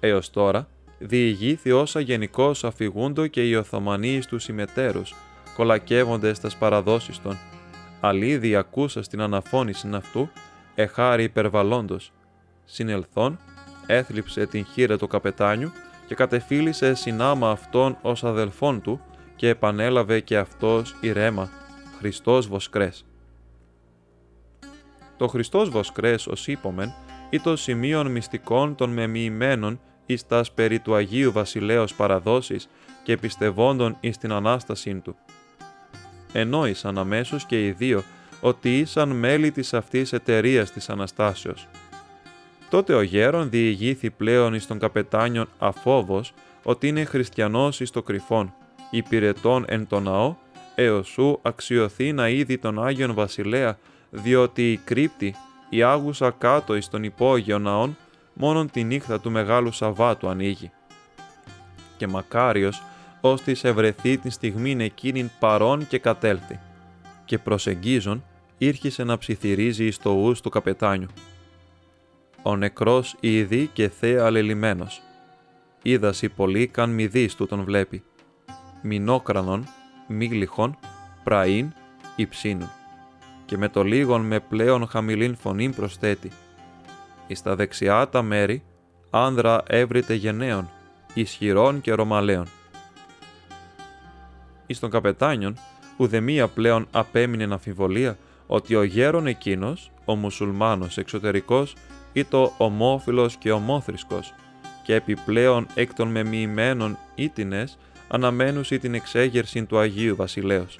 Έως τώρα διηγήθη όσα γενικώς αφηγούντο και οι Οθωμανοί τους συμμετέρους, κολακεύονται στα παραδόσεις των. Αλίδη ακούσα στην αναφώνηση αυτού, εχάρη υπερβαλλόντος. Συνελθόν, έθλιψε την χείρα του καπετάνιου και κατεφίλησε συνάμα αυτόν ως αδελφόν του και επανέλαβε και αυτός ηρέμα, Χριστός Βοσκρές. Το Χριστός Βοσκρές ως είπομεν ή το σημείων μυστικών των μεμοιημένων εις τας περί του Αγίου Βασιλέως παραδόσεις και πιστευόντων εις την Ανάστασή του. Ενόησαν αμέσως και οι δύο ότι ήσαν μέλη της αυτής εταιρείας της Αναστάσεως. Τότε ο γέρον διηγήθη πλέον εις τον καπετάνιον αφόβος ότι είναι χριστιανός εις το κρυφόν, υπηρετών εν το ναό, έως σου αξιωθεί να είδη τον Άγιον Βασιλέα, διότι η κρύπτη, η άγουσα κάτω εις τον υπόγειο ναόν, μόνον τη νύχτα του Μεγάλου Σαββάτου ανοίγει. Και μακάριος, ώστις ευρεθεί την στιγμήν εκείνην παρών και κατέλθει. Και προσεγγίζον, ήρχισε να ψιθυρίζει εις το ους του καπετάνιου. Ο νεκρός ήδη και θέα αλελημένος. Είδασι πολύ καν μη δεις του τον βλέπει. Μινόκρανον, μίγλιχον, πραΐν, υψίνουν. Και με το λίγον με πλέον χαμηλήν φωνήν προσθέτει εις τα δεξιά τα μέρη, άνδρα έβριτε γενναίων, ισχυρών και ρωμαλαίων. Εις των καπετάνιων, ουδεμία πλέον απέμεινε αμφιβολία ότι ο γέρον εκείνος, ο μουσουλμάνος εξωτερικός, ή το ομόφιλος και ομόθρησκος, και επιπλέον εκ των μεμοιημένων ήτινες αναμένουσι την εξέγερση του Αγίου Βασιλέως.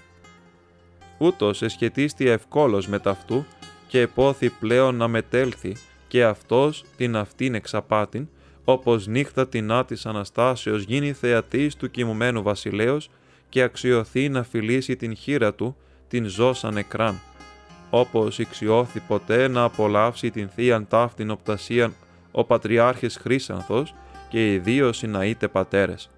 Ούτως εσχετίστη ευκόλος με ταυτού και επόθη πλέον να μετέλθει και αυτός την αυτήν εξαπάτην, όπως νύχτα την άτης Αναστάσεως γίνει θεατής του κοιμουμένου βασιλέως και αξιωθεί να φιλήσει την χείρα του, την ζώσα νεκράν, όπως ηξιώθη ποτέ να απολαύσει την θείαν ταύτην οπτασίαν ο Πατριάρχης Χρύσανθος και οι δύο συναείτε πατέρες.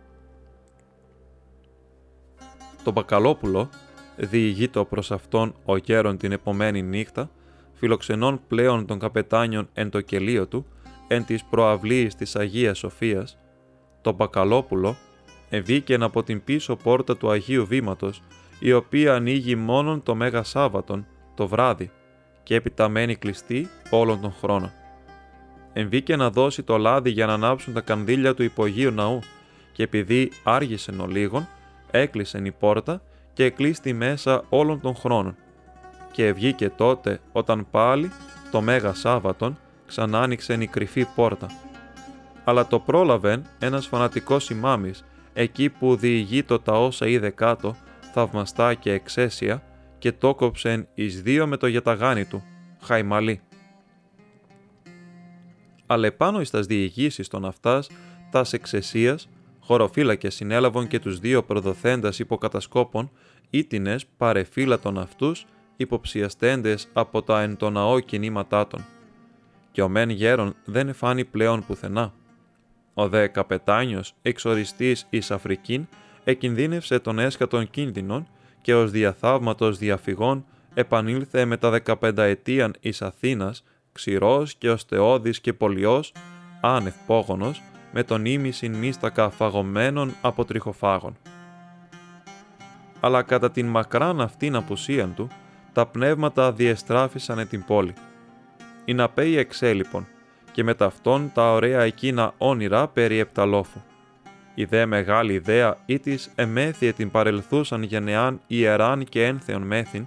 Το Μπακαλόπουλο διηγείτο προς αυτόν ο γέρον την επομένη νύχτα φιλοξενών πλέον των καπετάνιων εν το κελίο του, εν της προαυλής της Αγίας Σοφίας, το Μπακαλόπουλο ευήκεν από την πίσω πόρτα του Αγίου Βήματος, η οποία ανοίγει μόνον το Μέγα Σάββατον, το βράδυ, και έπειτα μένει κλειστή όλον τον χρόνο. Εμβήκε να δώσει το λάδι για να ανάψουν τα κανδύλια του υπογείου ναού, και επειδή άργησεν ο λίγον, έκλεισεν η πόρτα και εκλείστη μέσα όλων των χρόνων και βγήκε τότε όταν πάλι το Μέγα Σάββατον ξανά άνοιξε η κρυφή πόρτα. Αλλά το πρόλαβεν ένας φανατικός ημάμις εκεί που διηγείτο τα όσα είδε κάτω, θαυμαστά και εξαίσια και το κόψεν εις δύο με το γιαταγάνι του, χαϊμαλή. Αλλά επάνω εις τας διηγήσεις των αυτάς, τας εξαισίας, χωροφύλακες συνέλαβον και τους δύο προδοθέντας υποκατασκόπων, ήτινες παρεφύλατον αυτούς υποψιαστέντες από τα εν το ναό κινήματά των. Και ο μεν γέρον δεν εφάνει πλέον πουθενά. Ο δε καπετάνιος, εξοριστής εις Αφρικήν, εκινδύνευσε τον έσκατον κίνδυνον και ως διαθαύματος διαφυγών επανήλθε με τα δεκαπενταετίαν εις Αθήνας, ξηρός και οστεώδης και πολιός, άνευ πόγονος, με τον ήμισιν μίστακα φαγωμένων από τριχοφάγων. Αλλά κατά την μακράν αυτήν απουσίαν του, τα πνεύματα διεστράφησαν την πόλη. Οι ναπέοι εξέλιπων και με ταυτόν τα ωραία εκείνα όνειρα περί επταλόφου. Η δε μεγάλη ιδέα ή της εμέθιε την παρελθούσαν γενεάν ιεράν και ένθεον μέθην,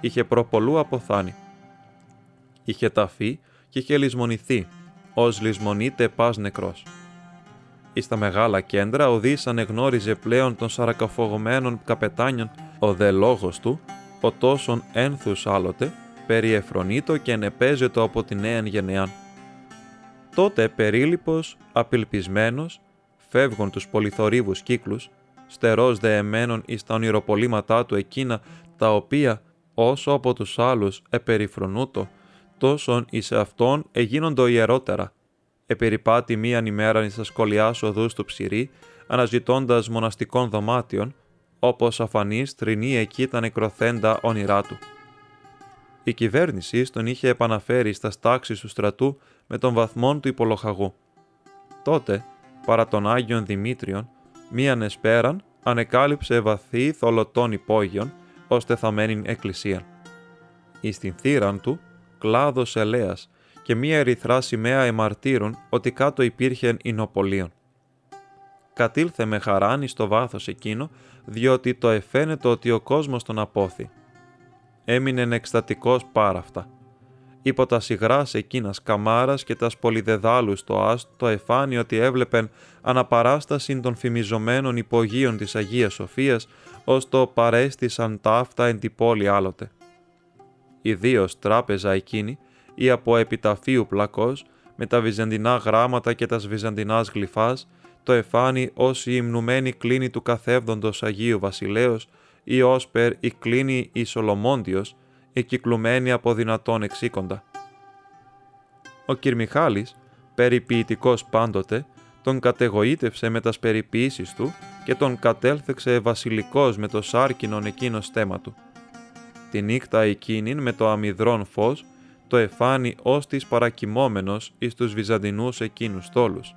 είχε προπολού αποθάνει. Είχε ταφεί και είχε λησμονηθεί, ως λησμονείται πας νεκρός. Εις τα μεγάλα κέντρα ο Δής ανεγνώριζε πλέον των σαρακαφογωμένων καπετάνιων, ο δε λόγος του ο τόσον ένθους άλλοτε, περιεφρονείτο και ενεπέζετο από την νέα γενεάν. Τότε περίλυπος, απελπισμένος, φεύγουν τους πολυθορύβους κύκλους, στερός δεεμένων εις τα ονειροπολήματά του εκείνα, τα οποία, όσο από τους άλλους επεριφρονούτο, τόσον εις αυτόν εγίνοντο ιερότερα. Επεριπάτη μίαν ημέραν εις τα σκολιάς οδούς του ψηρή, αναζητώντας μοναστικών δωμάτιων, όπως αφανής τρινή εκεί τα νεκροθέντα όνειρά του. Η κυβέρνηση τον είχε επαναφέρει στα στάξη του στρατού με τον βαθμόν του υπολοχαγού. Τότε, παρά τον Άγιον Δημήτριον, μίαν εσπέραν ανεκάλυψε βαθύ θολωτών υπόγειων, ώστε θαμένην εκκλησία. Εις την θύραν του, κλάδος ελέας και μία ερυθρά σημαία εμαρτύρων ότι κάτω υπήρχε εινοπολίων. Κατήλθε με χαράνι στο βάθος εκείνο, διότι το εφαίνεται ότι ο κόσμος τον απόθη. Έμεινε εκστατικός πάρα αυτά υπό τα σιγράς εκείνας καμάρας και τας πολυδεδάλους το άστο εφάνει ότι έβλεπεν αναπαράσταση των φημιζομένων υπογείων της Αγίας Σοφίας, ως το παρέστησαν ταύτα εν τη πόλη άλλοτε. Ιδίω τράπεζα εκείνη, ή από επιταφείου πλακός, με τα βυζαντινά γράμματα και τας βυζαντινάς γλυφάς, το εφάνει ως η υμνουμένη κλίνη του καθεύδοντος Αγίου Βασιλέως, ή όσπερ η κλίνη η Σολομόντιος, εκυκλωμένη από δυνατόν εξήκοντα. Ο Κυρμιχάλης, περιποιητικός πάντοτε, τον κατεγοήτευσε με τας περιποίησεις του και τον κατέλθεξε βασιλικός με το σάρκινον εκείνος στέμα του. Τη νύχτα εκείνην με το αμυδρόν φως, το εφάνει ως της παρακυμόμενος εις τους βυζαντινούς εκείνους τόλους.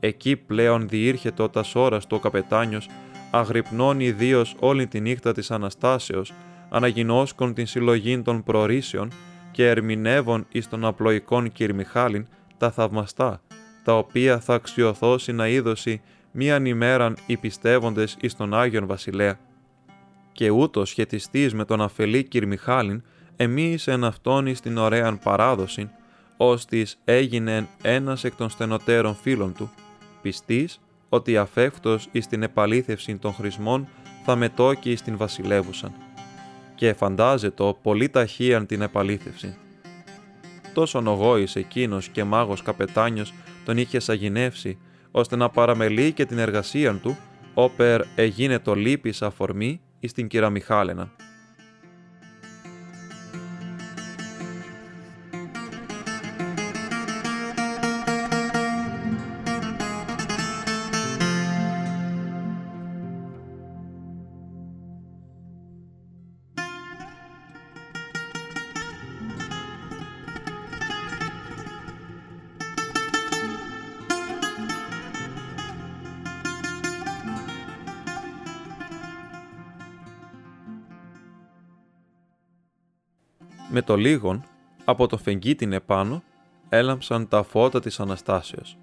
Εκεί πλέον διήρχεται ο τας του ο καπετάνιος, αγρυπνών ιδίως όλη τη νύχτα της Αναστάσεως, αναγινώσκον την συλλογή των προρήσεων και ερμηνεύων εις των απλοϊκών κυρμιχάλιν τα θαυμαστά, τα οποία θα αξιοθώσει να είδωση μίαν ημέραν οι πιστεύοντες εις τον Άγιον Βασιλέα. Και ούτως σχετιστής με τον αφελή κυρμιχάλιν, εμείς εν αυτόν εις την ωραίαν παράδοση, ώστις έγινε ένας εκ των στενοτέρων φίλων του, πιστής ότι αφεύκτος εις την επαλήθευση των χρησμών θα μετόκει εις την βασιλεύουσαν και φαντάζεται πολύ ταχύαν την επαλήθευση. Τόσο νογόης εκείνος και μάγος καπετάνιος τον είχε σαγηνεύσει, ώστε να παραμελεί και την εργασία του, όπερ εγίνε το λύπης αφορμή εις την κυρα Μιχάλενα. Με το λίγον, από το φεγγί την επάνω, έλαμψαν τα φώτα της Αναστάσεως.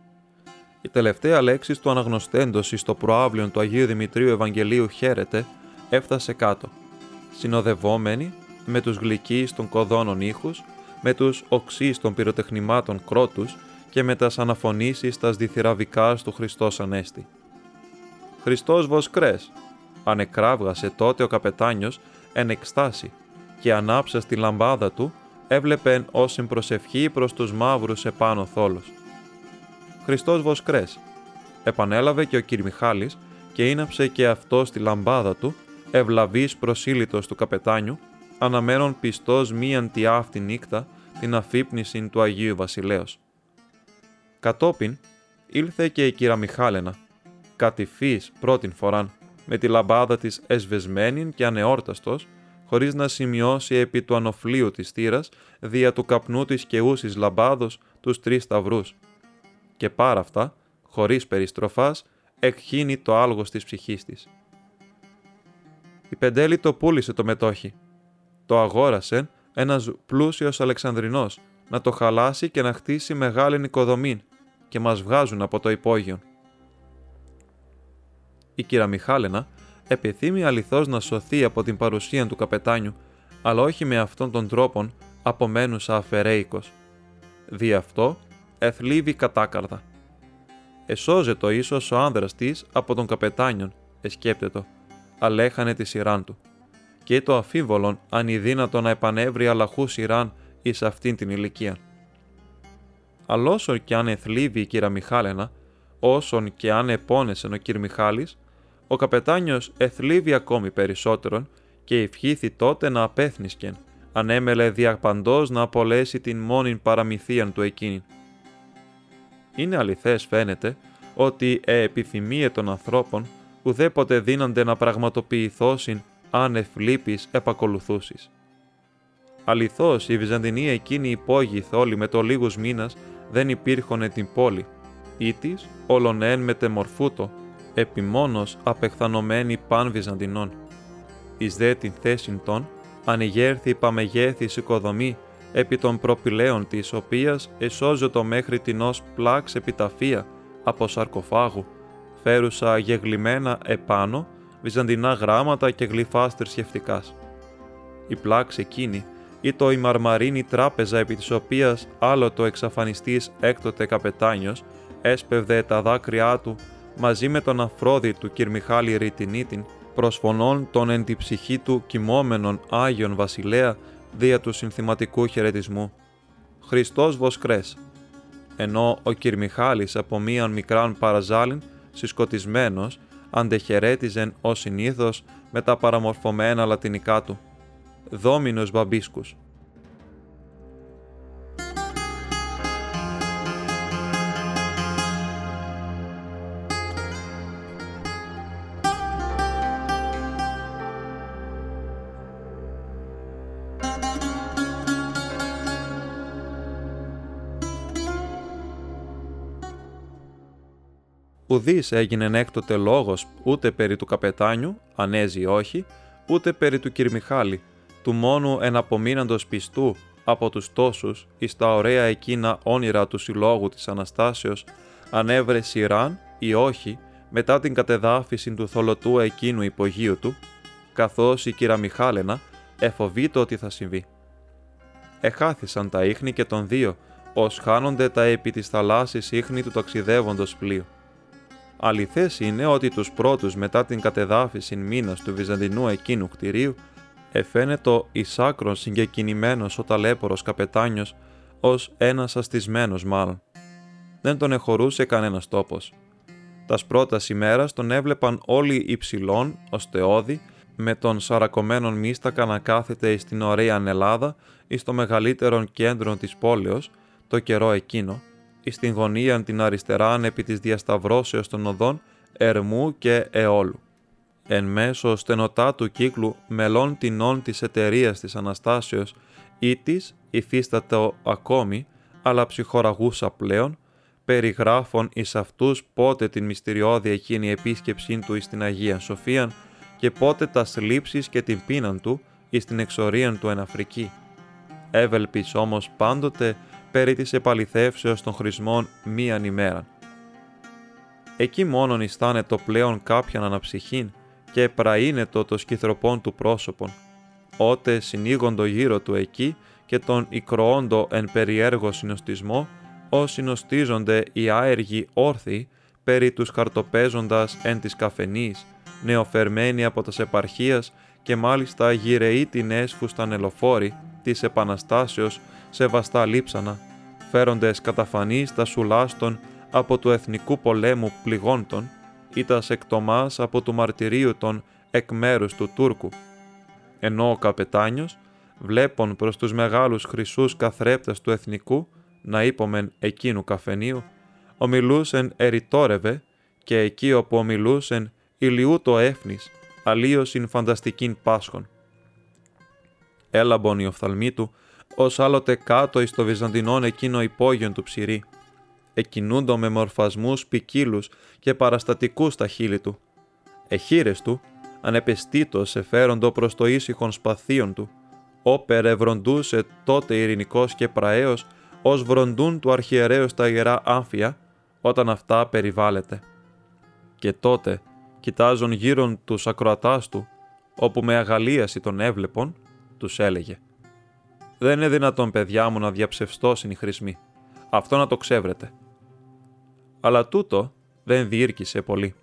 Η τελευταία λέξη του αναγνωστέντος εις το προάβλιον του Αγίου Δημητρίου Ευαγγελίου χαίρεται έφτασε κάτω, συνοδευόμενη με τους γλυκείς των κοδώνων ήχους, με τους οξείς των πυροτεχνημάτων κρότους και με τας αναφωνήσεις τας διθυραβικάς του Χριστός Ανέστη. «Χριστός βοσκρές», ανεκράβγασε τότε ο καπετάνιος εν εκστάση και ανάψα στη λαμπάδα του, έβλεπεν ως προσευχή προς τους μαύρους επάνω θόλους. Χριστός βοσκρές, επανέλαβε και ο κ. Μιχάλης και ίναψε και αυτό στη λαμπάδα του, ευλαβής προσήλυτος του καπετάνιου, αναμένων πιστός μίαν τη αυτή νύχτα την αφύπνιση του Αγίου Βασιλέως. Κατόπιν ήλθε και η κύρα Μιχάλενα, κατηφής πρώτην φοράν, με τη λαμπάδα της εσβεσμένην και ανεόρταστος, χωρίς να σημειώσει επί του ανοφλίου της θύρας, δια του καπνού της και ούσης λαμπάδος, τους τρεις σταυρούς. Και πάρα αυτά, χωρίς περιστροφάς, εκχύνει το άλγος της ψυχής της. Η Πεντέλη το πούλησε το μετόχι. Το αγόρασε ένας πλούσιος Αλεξανδρινός να το χαλάσει και να χτίσει μεγάλη νοικοδομή και μας βγάζουν από το υπόγειο. Η κυρα Μιχάλενα επιθύμει αληθώς να σωθεί από την παρουσία του καπετάνιου, αλλά όχι με αυτόν τον τρόπον απομένουσα αφαιρέικος. Δι' αυτό εθλίβει κατάκαρδα. Εσώζετο ίσως ο άνδρας της από τον καπετάνιον, εσκέπτετο, αλλά έχανε τη σειράν του. και το αφίβολον αν η δύνατο να επανέβρει αλλαχού Ιράν εις αυτήν την ηλικία. Αλλά όσο και αν εθλίβει η κύρα Μιχάλενα, όσον και αν επώνεσεν ο κύρ Μιχάλης, ο καπετάνιος εθλίβει ακόμη περισσότερον και ευχήθη τότε να απέθνισκεν, ανέμελε διαπαντός να απολέσει την μόνην παραμυθίαν του εκείνη. Είναι αληθές φαίνεται ότι ε επιθυμίε των ανθρώπων ουδέποτε δίνανται να πραγματοποιηθώσιν άνευ λύπης επακολουθούσεις. Αληθώς η Βυζαντινή εκείνη υπόγει θόλη με το λίγους μήνας δεν υπήρχονε την πόλη, ή της όλον εν μετεμορφούτο, επιμόνος απεχθανωμένη παν Βυζαντινών. Εις δε την θέση των, ανηγέρθη παμεγέθης οικοδομή επί των προπηλαίων της οποίας εσώζετο μέχρι την ως πλάξ επιταφία από σαρκοφάγου, φέρουσα γεγλυμένα επάνω βυζαντινά γράμματα και γλυφά θρησκευτικά. Η πλάξη εκείνη ή το η μαρμαρίνη τράπεζα επί της οποίας άλλο το εξαφανιστής έκτοτε καπετάνιος έσπευδε τα δάκρυά του μαζί με τον Αφρόδιτου κ. Μιχάλη Ρητινίτην προσφωνών τον εν τη ψυχή του κοιμόμενον Άγιον Βασιλέα δια του συνθηματικού χαιρετισμού. Χριστός Βοσκρές. Ενώ ο κ. Μιχάλης από μίαν μικράν παραζάλιν, συσκοτισμένος, αντεχαιρέτιζεν ως συνήθως με τα παραμορφωμένα λατινικά του. Δόμινος Μπαμπίσκους. Ουδής έγινε έκτοτε λόγος ούτε περί του καπετάνιου, ανέζει όχι, ούτε περί του Κυρμιχάλη, του μόνου εναπομείναντος πιστού από τους τόσους εις τα ωραία εκείνα όνειρα του συλλόγου της Αναστάσεως, ανέβρε σειράν ή όχι μετά την κατεδάφιση του θολωτού εκείνου υπογείου του, καθώς η κύρα Μιχάλενα εφοβείται ότι θα συμβεί. Εχάθησαν τα ίχνη και των δύο, ως χάνονται τα επί της θαλάσσης ίχνη του ταξιδεύοντος πλοίου. Αληθές είναι ότι τους πρώτους μετά την κατεδάφιση μήνας του βυζαντινού εκείνου κτηρίου εφαίνεται εις άκρον συγκεκινημένος ο ταλέπορος καπετάνιος ως ένας αστισμένος μάλλον. Δεν τον εχωρούσε κανένας τόπος. Τας πρώτας ημέρας τον έβλεπαν όλοι υψηλών, ως θεόδη, με τον σαρακωμένον μίστακα να κάθεται στην ωραία Ελλάδα εις το μεγαλύτερον κέντρο της πόλεως, το καιρό εκείνο, εις την γωνία την αριστεράν επί της διασταυρώσεως των οδών Ερμού και Εόλου. Εν μέσω στενοτάτου κύκλου μελών τεινών της εταιρείας της Αναστάσεως ή της υφίστατο ακόμη, αλλά ψυχοραγούσα πλέον, περιγράφων εις αυτούς πότε την μυστηριώδη εκείνη επίσκεψή του εις την Αγία Σοφίαν και πότε τας σλήψεις και την πείναν του εις την εξορίαν του εν Αφρική. Εύελπης όμως πάντοτε περί της επαληθεύσεως των χρησμών μίαν ημέραν. Εκεί μόνον αισθάνε το πλέον κάποιαν αναψυχήν και πραΐνετο το σκυθροπών του πρόσωπον, ότε συνήγοντο γύρω του εκεί και τον ικροόντο εν περιέργο συνοστισμό, ως συνοστίζονται οι άεργοι όρθιοι περί τους χαρτοπέζοντας εν της καφενής, νεοφερμένοι από τας επαρχίας και μάλιστα γυρεοί την έσφου στα νελοφόρη της Επαναστάσεως σε βαστά λείψανα, φέροντες καταφανείς τα σουλάστων από του εθνικού πολέμου πληγόντων ή τα σεκτομάς από του μαρτυρίου των εκ μέρους του Τούρκου. Ενώ ο καπετάνιος, βλέπον προς τους μεγάλους χρυσούς καθρέπτες του εθνικού, να είπομεν εκείνου καφενείου, ομιλούσεν ερητόρευε και εκεί όπου ομιλούσεν ηλιού το έφνης, αλλίωσιν φανταστικήν πάσχον. Έλαμπον η οφθαλμή του, ως άλλοτε κάτω εις το βυζαντινόν εκείνο υπόγειον του ψηρή. Εκινούντο με μορφασμούς ποικίλους και παραστατικούς στα χείλη του. Εχείρες του, ανεπαισθήτως εφέροντο προς το ήσυχον σπαθίον του, όπερ ευροντούσε τότε ειρηνικός και πραέος, ως βροντούν του αρχιερέως τα ιερά άμφια, όταν αυτά περιβάλλεται. Και τότε, κοιτάζον γύρω τους ακροατάς του, όπου με αγαλίαση τον έβλεπον, τους έλεγε δεν είναι δυνατόν, παιδιά μου, να διαψευστώσουν οι χρησμοί. Αυτό να το ξέβρετε. Αλλά τούτο δεν διήρκησε πολύ.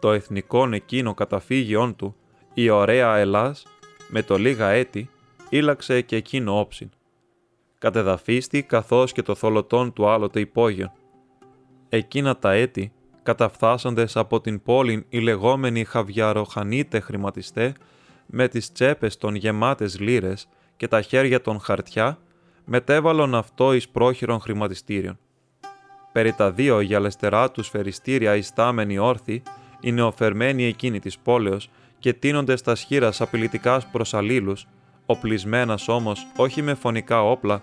Το εθνικό εκείνο καταφύγιόν του, Η ωραία Ελλάς, με το λίγα έτη, ήλαξε και εκείνο όψιν. Κατεδαφίστη καθώς και το θολωτόν του άλλοτε υπόγειον. Εκείνα τα έτη, καταφθάσαντες από την πόλη οι λεγόμενοι χαβιαροχανίτε χρηματιστέ, με τις τσέπες των γεμάτες λύρες και τα χέρια των χαρτιά, μετέβαλον αυτό εις πρόχειρον χρηματιστήριον. Περί τα δύο γυαλεστερά του σφαιριστήρια ιστάμενοι όρθιοι, οι νεοφερμένοι εκείνοι της πόλεως και τίνονται στα σχήρα απειλητικάς προς αλλήλους, οπλισμένας όμως όχι με φωνικά όπλα,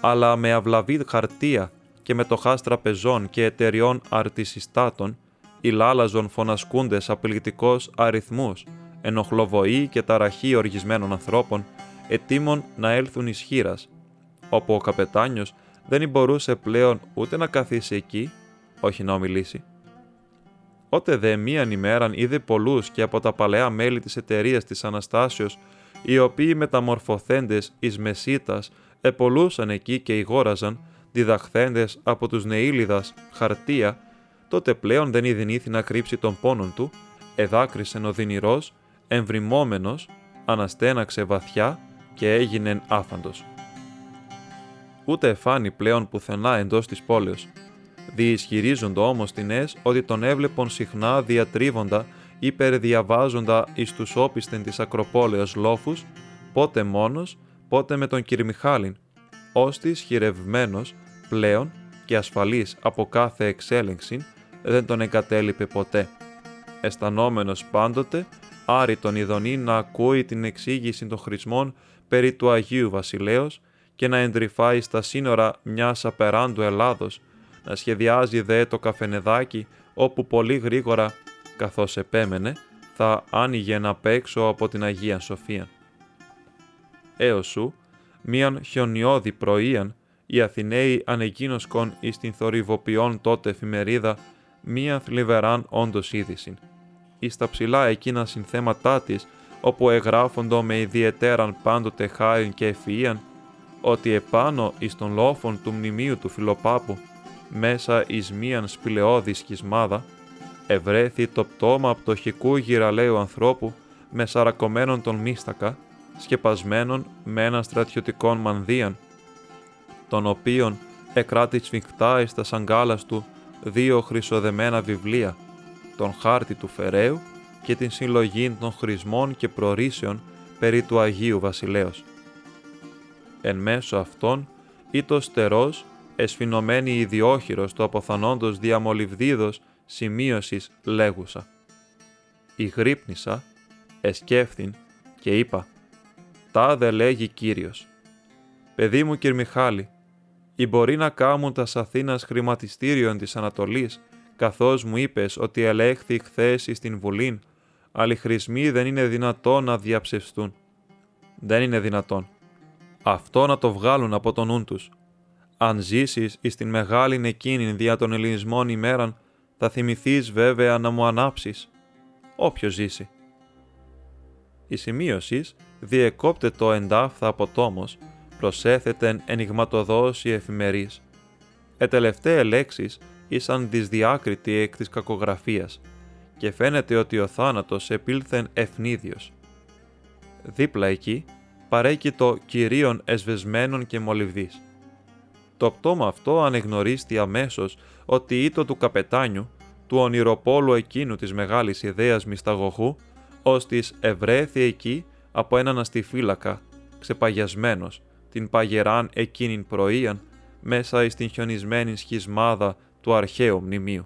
αλλά με αυλαβή χαρτία και με το χάστρα πεζών και εταιριών αρτισιστάτων, οι λάλαζον φωνασκούντες απειλητικός αριθμούς, ενοχλοβοή και ταραχή οργισμένων ανθρώπων, ετοίμων να έλθουν ισχύρα, όπου ο καπετάνιος δεν μπορούσε πλέον ούτε να καθίσει εκεί, όχι να ομιλήσει. Ότε δε μίαν ημέραν είδε πολλούς και από τα παλαιά μέλη της εταιρείας της Αναστάσεως, οι οποίοι μεταμορφωθέντες εις μεσίτας επολούσαν εκεί και ηγόραζαν, διδαχθέντες από τους νεήλιδας χαρτία, τότε πλέον δεν ειδηνήθη να κρύψει τον πόνον του, εδάκρισεν ο δυνηρός, εμβριμόμενος, αναστέναξε βαθιά και έγινεν άφαντος. Ούτε εφάνει πλέον πουθενά εντός της πόλεως. Διισχυρίζονται όμως τινές ότι τον έβλεπον συχνά διατρίβοντα ή περιδιαβάζοντα εις τους όπισθεν της Ακροπόλεως λόφους, πότε μόνος, πότε με τον Κυρμιχάλιν, ώστις χειρευμένος πλέον και ασφαλής από κάθε εξέλιξη δεν τον εγκατέλειπε ποτέ. Αισθανόμενος πάντοτε, άρη τον ειδονή να ακούει την εξήγηση των χρησμών περί του Αγίου Βασιλέως και να εντρυφάει στα σύνορα μιας απεράντου Ελλάδος, να σχεδιάζει δε το καφενεδάκι όπου πολύ γρήγορα, καθώς επέμενε, θα άνοιγε να παίξω από την Αγία Σοφία. Έως σου, μίαν χιονιώδη πρωίαν, οι Αθηναίοι ανεκίνωσκον εις την θορυβοποιών τότε εφημερίδα μία θλιβεράν όντως είδησιν. Εις τα ψηλά εκείνα συνθέματά της, όπου εγγράφοντο με ιδιαιτέραν πάντοτε χάριν και ευφυΐαν, ότι επάνω εις των λόφων του μνημείου του Φιλοπάπου, μέσα εις μίαν σπηλαιώδη σκισμάδα, ευρέθη το πτώμα πτωχικού γυραλαίου ανθρώπου με σαρακωμένον τον μίστακα, σκεπασμένον με έναν στρατιωτικών μανδύαν, τον οποίον εκράτης σφιχτά εις τα σαγκάλας του δύο χρυσοδεμένα βιβλία, τον χάρτη του Φεραίου και την συλλογή των χρησμών και προρήσεων περί του Αγίου Βασιλέως. Εν μέσω αυτών το στερός, εσφινωμένη ιδιόχειρος του αποθανόντος διαμολυβδίδος σημείωσης λέγουσα. Η γρύπνησα, εσκέφθην και είπα «Τα δε λέγει Κύριος». «Παιδί μου Κυρμιχάλη, ή μπορεί να κάμουν τας Αθήνας χρηματιστήριον της Ανατολής, καθώς μου είπες ότι ελέγχθη χθες στην Βουλήν, αλλά οι χρησμοί δεν είναι δυνατόν να διαψευστούν. Δεν είναι δυνατόν. Αυτό να το βγάλουν από τον νου τους. Αν ζήσεις εις την μεγάλην εκείνη δια των ελληνισμών ημέραν, θα θυμηθείς βέβαια να μου ανάψεις. Όποιος ζήσει. Η σημείωσης διεκόπτε το εντάφθα από τόμος, προσέθετεν ενηγματοδός η εφημερής. Ε τελευταία λέξεις ήσαν δυσδιάκριτη εκ της κακογραφίας και φαίνεται ότι ο θάνατος επήλθεν ευνίδιος. Δίπλα εκεί παρέκει το κυρίων εσβεσμένων και μολυβδής. Το πτώμα αυτό ανεγνωρίστη αμέσως ότι ήτο του καπετάνιου, του ονειροπόλου εκείνου της μεγάλης ιδέας μυσταγωγού, ώστις ευρέθη εκεί από έναν αστιφύλακα, ξεπαγιασμένος, την παγεράν εκείνην πρωίαν, μέσα εις την χιονισμένη σχισμάδα του αρχαίου μνημείου.